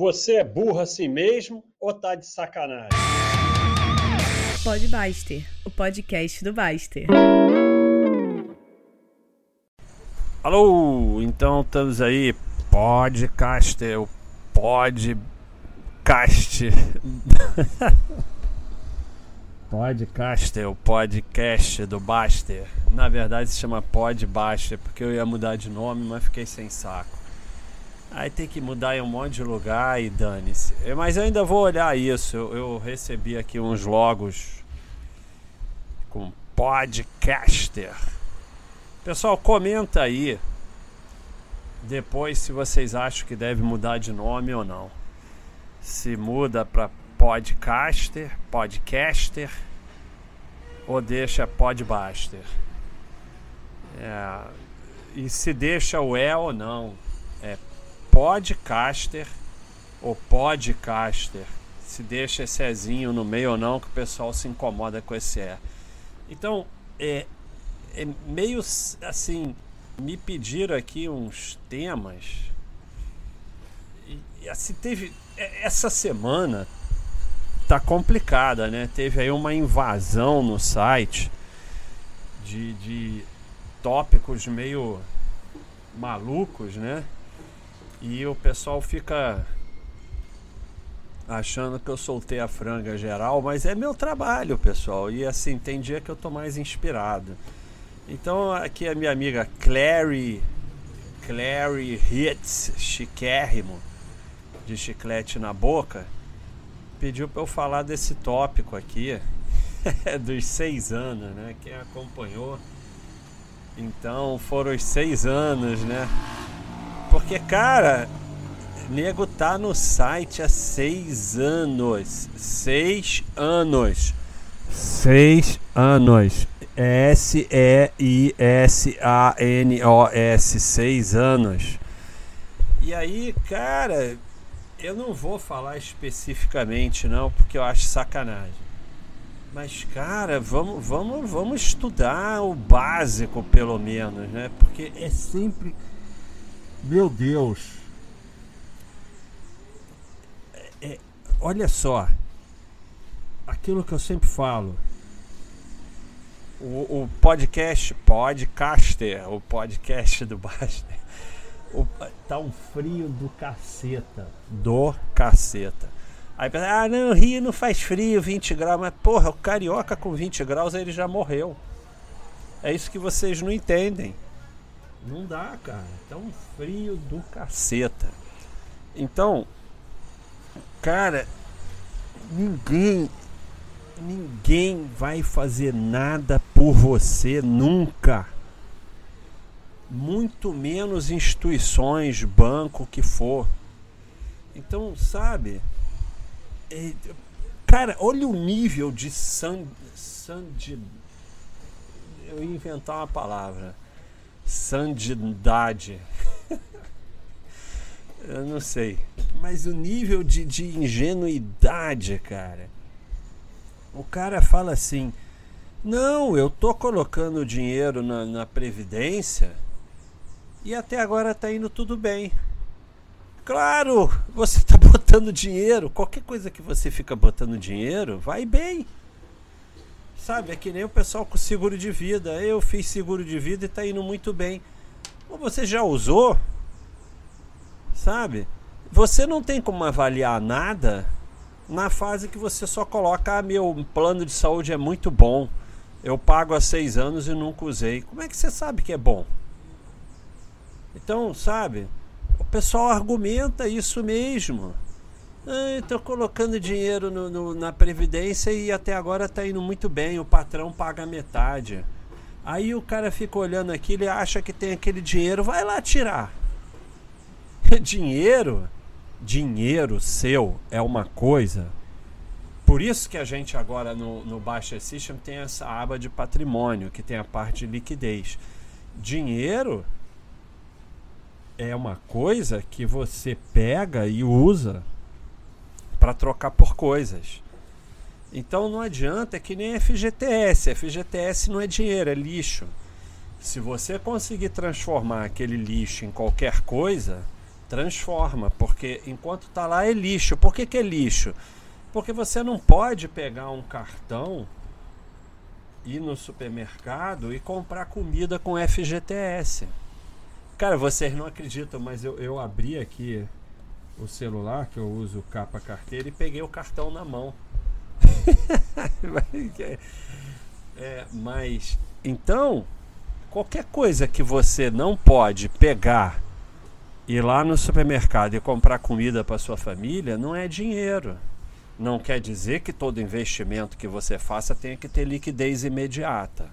Você é burro assim mesmo ou tá de sacanagem? Pode Baster, o podcast do Baster. Alô, então estamos aí, podcaster, o podcast. podcaster, o podcast do Baster. Na verdade se chama Podbaster, porque eu ia mudar de nome, mas fiquei sem saco. Aí tem que mudar em um monte de lugar e dane-se. Mas eu ainda vou olhar isso. Eu, eu, recebi aqui uns logos com podcaster. Pessoal, comenta aí depois se vocês acham que deve mudar de nome ou não. Se muda para podcaster, podcaster ou deixa podbaster. É, e se deixa o é ou não. Podcaster ou podcaster. Se deixa esse Ezinho no meio ou não, que o pessoal se incomoda com esse E. Então, é, é meio assim. Me pediram aqui uns temas. E assim, teve. É, essa semana tá complicada, né? Teve aí uma invasão no site de, de tópicos meio malucos, né? E o pessoal fica achando que eu soltei a franga geral, mas é meu trabalho, pessoal. E assim, tem dia que eu tô mais inspirado. Então aqui a minha amiga Clary, Clary Hits, chiquérrimo, de chiclete na boca, pediu para eu falar desse tópico aqui, dos seis anos, né? Quem acompanhou. Então foram os seis anos, né? Porque, cara, nego tá no site há seis anos. Seis anos. Seis anos. S-E-I-S-A-N-O-S. Seis anos. E aí, cara, eu não vou falar especificamente, não, porque eu acho sacanagem. Mas, cara, vamos, vamos, vamos estudar o básico, pelo menos, né? Porque é sempre meu Deus. É, é, olha só. Aquilo que eu sempre falo. O, o podcast, podcaster, o podcast do Baster. O, tá um frio do caceta. Do caceta. Aí pensa, ah não, Rio não faz frio, 20 graus. Mas porra, o carioca com 20 graus ele já morreu. É isso que vocês não entendem. Não dá, cara. Tá um frio do caceta. Então, cara, ninguém ninguém vai fazer nada por você nunca. Muito menos instituições, banco que for. Então, sabe? É, cara, olha o nível de san, san de, eu ia inventar uma palavra sandidade. Eu não sei. Mas o nível de, de ingenuidade, cara. O cara fala assim: Não, eu tô colocando dinheiro na, na Previdência e até agora tá indo tudo bem. Claro, você tá botando dinheiro. Qualquer coisa que você fica botando dinheiro, vai bem. Sabe, é que nem o pessoal com seguro de vida. Eu fiz seguro de vida e tá indo muito bem. Mas você já usou? Sabe? Você não tem como avaliar nada na fase que você só coloca: ah, meu plano de saúde é muito bom. Eu pago há seis anos e nunca usei. Como é que você sabe que é bom? Então, sabe? O pessoal argumenta isso mesmo. Estou colocando dinheiro no, no, na Previdência e até agora está indo muito bem, o patrão paga metade. Aí o cara fica olhando aquilo e acha que tem aquele dinheiro, vai lá tirar. dinheiro, dinheiro seu é uma coisa. Por isso que a gente agora no, no Baixa System tem essa aba de patrimônio, que tem a parte de liquidez. Dinheiro é uma coisa que você pega e usa para trocar por coisas. Então não adianta, é que nem FGTS. FGTS não é dinheiro, é lixo. Se você conseguir transformar aquele lixo em qualquer coisa, transforma, porque enquanto está lá é lixo. Por que, que é lixo? Porque você não pode pegar um cartão, ir no supermercado e comprar comida com FGTS. Cara, vocês não acreditam, mas eu, eu abri aqui o celular, que eu uso capa carteira, e peguei o cartão na mão. é, mas, então, qualquer coisa que você não pode pegar, ir lá no supermercado e comprar comida para sua família, não é dinheiro. Não quer dizer que todo investimento que você faça tenha que ter liquidez imediata.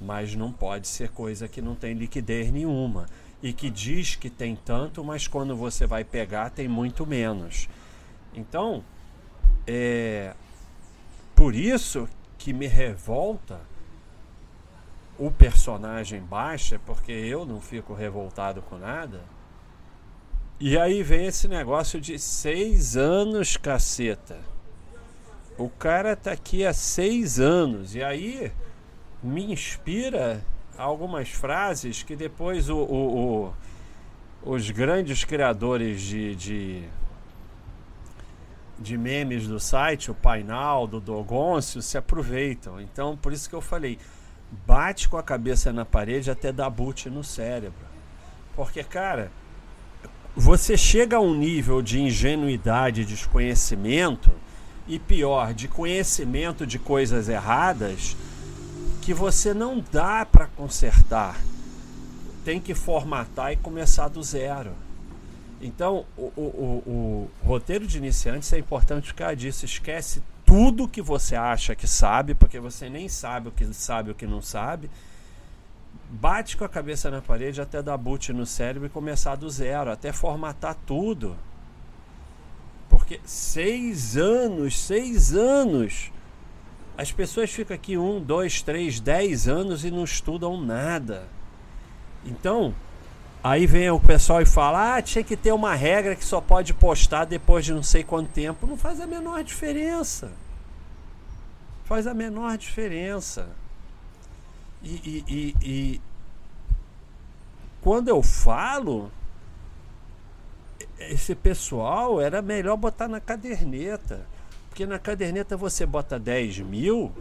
Mas não pode ser coisa que não tem liquidez nenhuma e que diz que tem tanto, mas quando você vai pegar tem muito menos. Então, é por isso que me revolta o personagem baixa, porque eu não fico revoltado com nada e aí vem esse negócio de seis anos, caceta. O cara tá aqui há seis anos. E aí me inspira algumas frases que depois o, o, o os grandes criadores de, de, de, memes do site, o Painal, do Dogoncio, se aproveitam. Então, por isso que eu falei, bate com a cabeça na parede até dar boot no cérebro. Porque, cara, você chega a um nível de ingenuidade desconhecimento, e pior, de conhecimento de coisas erradas, que você não dá para consertar. Tem que formatar e começar do zero. Então, o, o, o, o roteiro de iniciantes é importante ficar disso. Esquece tudo que você acha que sabe, porque você nem sabe o que sabe o que não sabe bate com a cabeça na parede até dar boot no cérebro e começar do zero, até formatar tudo. Porque seis anos, seis anos. As pessoas ficam aqui um, dois, três, dez anos e não estudam nada. Então, aí vem o pessoal e fala: ah, tinha que ter uma regra que só pode postar depois de não sei quanto tempo. Não faz a menor diferença. Faz a menor diferença. E, e, e, e quando eu falo, esse pessoal era melhor botar na caderneta. Porque na caderneta você bota 10 mil,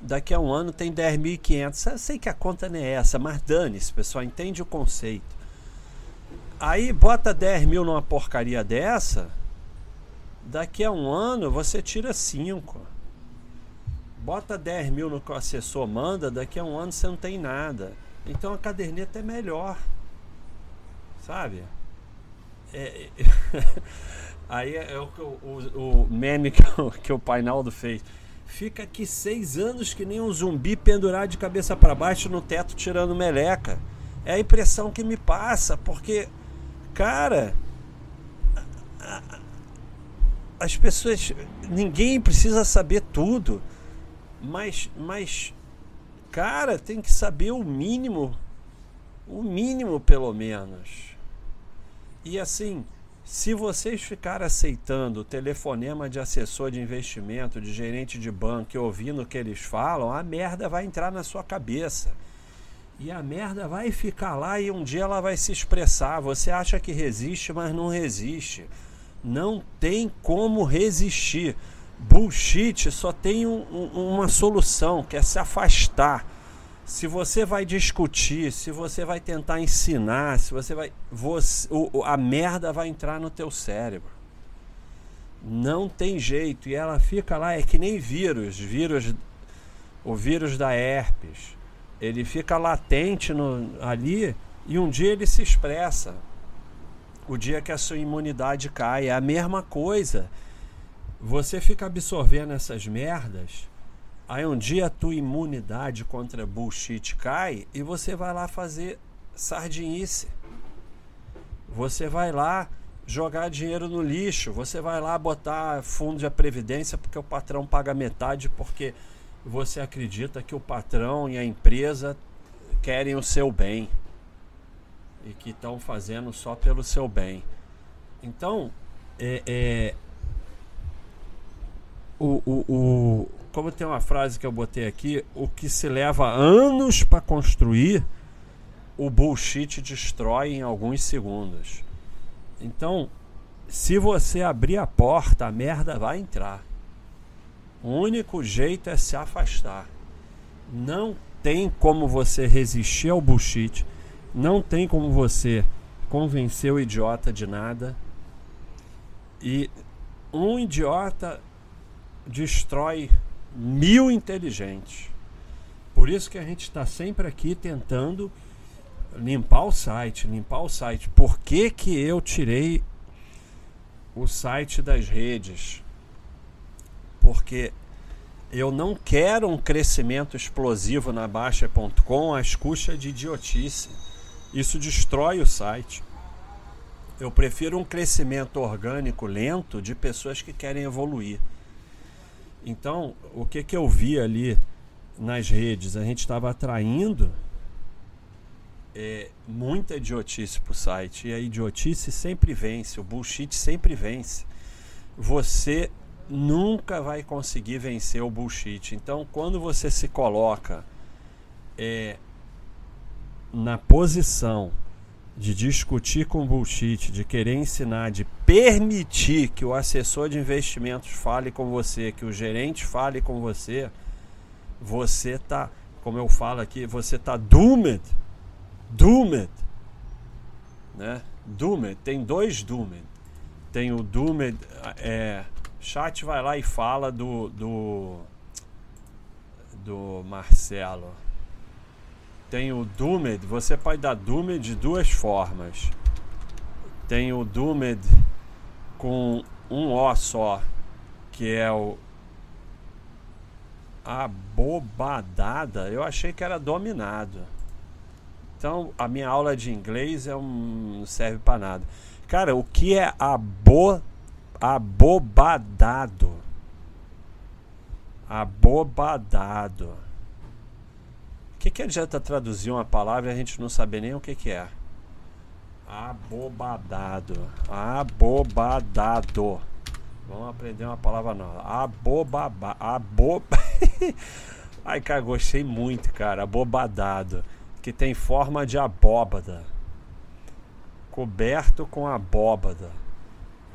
daqui a um ano tem 10.500. Eu sei que a conta não é essa, mas dane-se, pessoal, entende o conceito. Aí bota 10 mil numa porcaria dessa, daqui a um ano você tira 5. Bota 10 mil no que o assessor manda, daqui a um ano você não tem nada. Então a caderneta é melhor. Sabe? É, é aí é, é o, o, o, meme que o, que o Painaldo fez. Fica aqui seis anos que nem um zumbi pendurado de cabeça para baixo no teto tirando meleca. É a impressão que me passa, porque, cara, as pessoas. Ninguém precisa saber tudo. Mas, mas, cara, tem que saber o mínimo, o mínimo pelo menos. E assim, se vocês ficarem aceitando telefonema de assessor de investimento, de gerente de banco e ouvindo o que eles falam, a merda vai entrar na sua cabeça. E a merda vai ficar lá e um dia ela vai se expressar. Você acha que resiste, mas não resiste. Não tem como resistir bullshit só tem um, um, uma solução, que é se afastar. Se você vai discutir, se você vai tentar ensinar, se você vai. Você, o, a merda vai entrar no teu cérebro. Não tem jeito. E ela fica lá, é que nem vírus. Vírus. O vírus da herpes. Ele fica latente no, ali e um dia ele se expressa. O dia que a sua imunidade cai. É a mesma coisa você fica absorvendo essas merdas, aí um dia a tua imunidade contra bullshit cai e você vai lá fazer sardinice. Você vai lá jogar dinheiro no lixo, você vai lá botar fundo de previdência porque o patrão paga metade porque você acredita que o patrão e a empresa querem o seu bem e que estão fazendo só pelo seu bem. Então, é, é, o, o, o, como tem uma frase que eu botei aqui, o que se leva anos para construir o bullshit destrói em alguns segundos. Então, se você abrir a porta, a merda vai entrar. O único jeito é se afastar. Não tem como você resistir ao bullshit. Não tem como você convencer o idiota de nada. E um idiota destrói mil inteligentes. Por isso que a gente está sempre aqui tentando limpar o site, limpar o site. Por que, que eu tirei o site das redes? Porque eu não quero um crescimento explosivo na Baixa.com às custas de idiotice. Isso destrói o site. Eu prefiro um crescimento orgânico lento de pessoas que querem evoluir. Então, o que, que eu vi ali nas redes? A gente estava atraindo é, muita idiotice para o site. E a idiotice sempre vence, o bullshit sempre vence. Você nunca vai conseguir vencer o bullshit. Então, quando você se coloca é, na posição de discutir com bullshit, de querer ensinar, de permitir que o assessor de investimentos fale com você, que o gerente fale com você, você tá, como eu falo aqui, você tá doomed. Doomed. Né? Doomed, tem dois doomed. Tem o doomed, é, chat vai lá e fala do do do Marcelo tem o Doomed, você pode dar Doomed de duas formas. Tem o Doomed com um O só, que é o abobadada. Eu achei que era dominado. Então, a minha aula de inglês é um, não serve para nada. Cara, o que é abo, abobadado? Abobadado que, que adianta traduzir uma palavra e a gente não saber nem o que, que é? Abobadado. Abobadado. Vamos aprender uma palavra nova. Abobaba. Abob... Ai, cara, gostei muito, cara. Abobadado. Que tem forma de abóbada. Coberto com abóbada.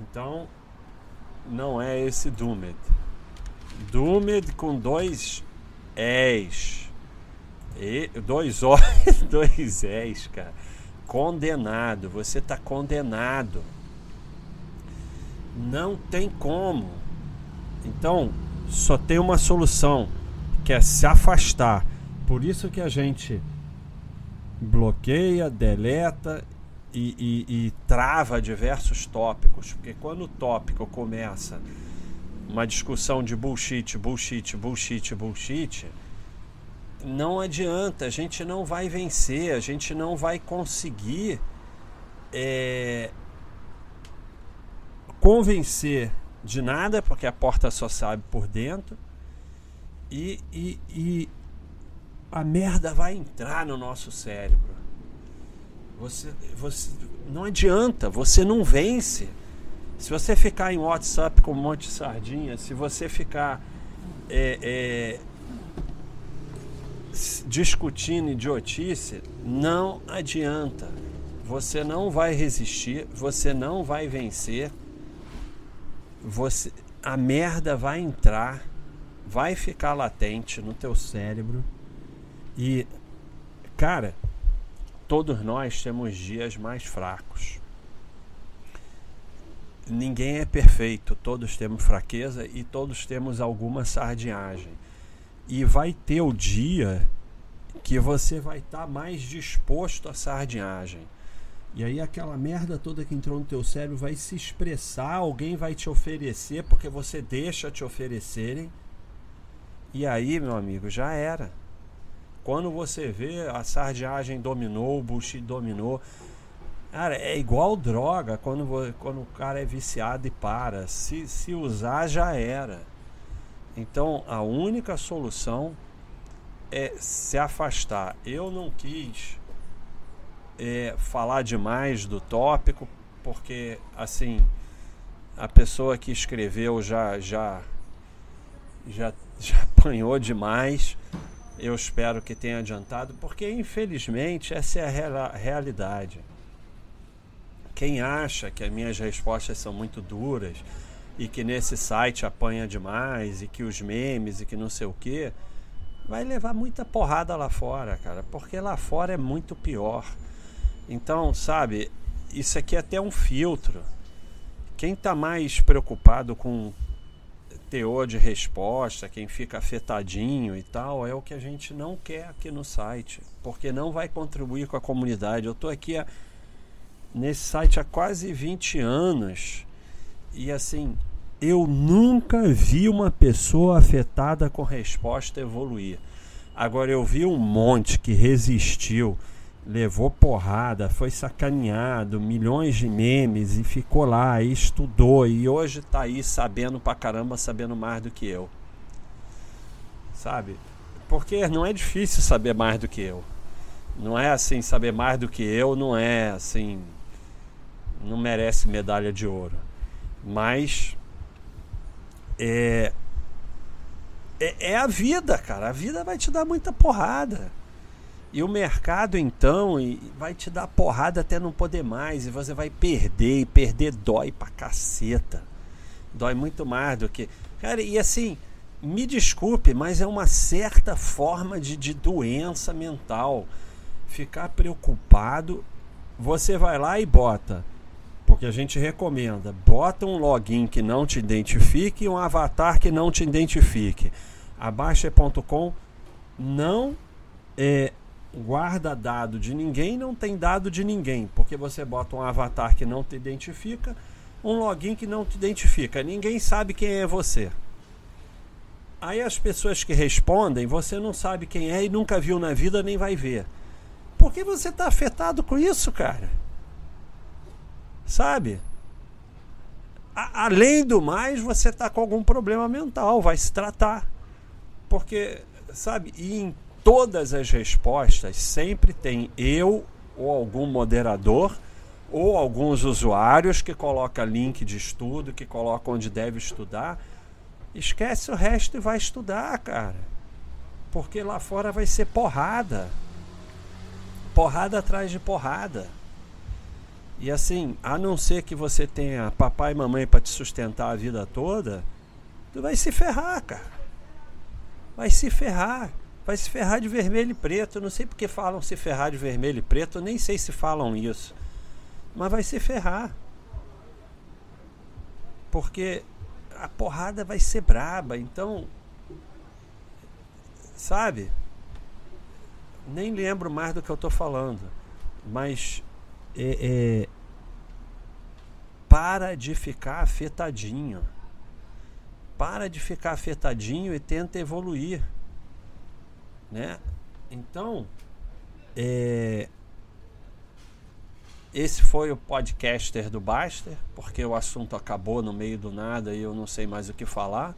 Então, não é esse Doomed. Doomed com dois és. E, dois O, dois És, cara. Condenado. Você está condenado. Não tem como. Então, só tem uma solução, que é se afastar. Por isso que a gente bloqueia, deleta e, e, e trava diversos tópicos. Porque quando o tópico começa uma discussão de bullshit, bullshit, bullshit, bullshit não adianta, a gente não vai vencer, a gente não vai conseguir é, convencer de nada, porque a porta só sabe por dentro, e, e, e a merda vai entrar no nosso cérebro. Você, você não adianta, você não vence. Se você ficar em WhatsApp com um monte de sardinha, se você ficar é, é, discutindo idiotice, não adianta. Você não vai resistir, você não vai vencer. Você, a merda vai entrar, vai ficar latente no teu cérebro. E cara, todos nós temos dias mais fracos. Ninguém é perfeito, todos temos fraqueza e todos temos alguma sardinhagem e vai ter o dia que você vai estar tá mais disposto à sardinhagem. E aí aquela merda toda que entrou no teu cérebro vai se expressar, alguém vai te oferecer porque você deixa te oferecerem. E aí, meu amigo, já era. Quando você vê a sardinhagem dominou, o bullshit dominou. Cara, é igual droga quando, quando o cara é viciado e para. Se, se usar, já era. Então a única solução é se afastar. Eu não quis é, falar demais do tópico, porque assim a pessoa que escreveu já já já, já apanhou demais Eu espero que tenha adiantado, porque infelizmente essa é a real, realidade. Quem acha que as minhas respostas são muito duras e que nesse site apanha demais e que os memes e que não sei o que, vai levar muita porrada lá fora, cara, porque lá fora é muito pior. Então, sabe, isso aqui é até um filtro. Quem está mais preocupado com teor de resposta, quem fica afetadinho e tal, é o que a gente não quer aqui no site, porque não vai contribuir com a comunidade. Eu estou aqui nesse site há quase 20 anos e assim, eu nunca vi uma pessoa afetada com resposta evoluir. Agora eu vi um monte que resistiu levou porrada, foi sacaneado, milhões de memes e ficou lá e estudou e hoje tá aí sabendo pra caramba, sabendo mais do que eu. Sabe? Porque não é difícil saber mais do que eu. Não é assim, saber mais do que eu não é assim, não merece medalha de ouro. Mas é é, é a vida, cara. A vida vai te dar muita porrada. E o mercado então vai te dar porrada até não poder mais e você vai perder e perder dói pra caceta. Dói muito mais do que. Cara, e assim, me desculpe, mas é uma certa forma de, de doença mental. Ficar preocupado, você vai lá e bota. Porque a gente recomenda, bota um login que não te identifique e um avatar que não te identifique. A Baixa.com não é, guarda dado de ninguém, não tem dado de ninguém, porque você bota um avatar que não te identifica, um login que não te identifica, ninguém sabe quem é você. Aí as pessoas que respondem, você não sabe quem é e nunca viu na vida nem vai ver. Por que você está afetado com isso, cara? Sabe? A além do mais, você está com algum problema mental, vai se tratar. Porque, sabe, e em todas as respostas sempre tem eu ou algum moderador ou alguns usuários que coloca link de estudo, que coloca onde deve estudar. Esquece o resto e vai estudar, cara. Porque lá fora vai ser porrada. Porrada atrás de porrada. E assim, a não ser que você tenha papai e mamãe para te sustentar a vida toda, tu vai se ferrar, cara. Vai se ferrar vai se ferrar de vermelho e preto. Eu não sei porque falam se ferrar de vermelho e preto, nem sei se falam isso. Mas vai se ferrar. Porque a porrada vai ser braba, então. Sabe? Nem lembro mais do que eu estou falando. Mas. É, é, para de ficar afetadinho. Para de ficar afetadinho e tenta evoluir né? Então, é, esse foi o podcaster do Baster, porque o assunto acabou no meio do nada e eu não sei mais o que falar.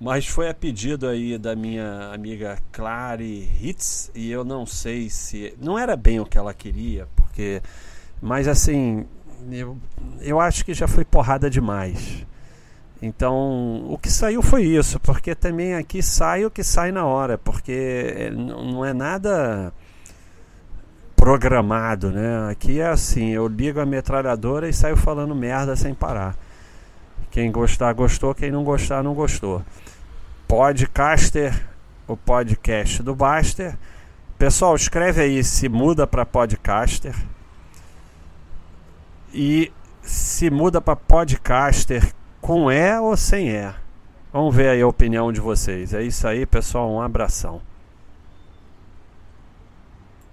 Mas foi a pedido aí da minha amiga Clary Hitz e eu não sei se. Não era bem o que ela queria, porque. Mas assim, eu, eu acho que já foi porrada demais. Então, o que saiu foi isso, porque também aqui sai o que sai na hora, porque não é nada programado, né? Aqui é assim, eu ligo a metralhadora e saio falando merda sem parar. Quem gostar, gostou, quem não gostar, não gostou. Podcaster, o podcast do Baster. Pessoal, escreve aí se muda para podcaster. E se muda para podcaster com E ou sem E? Vamos ver aí a opinião de vocês. É isso aí, pessoal. Um abração.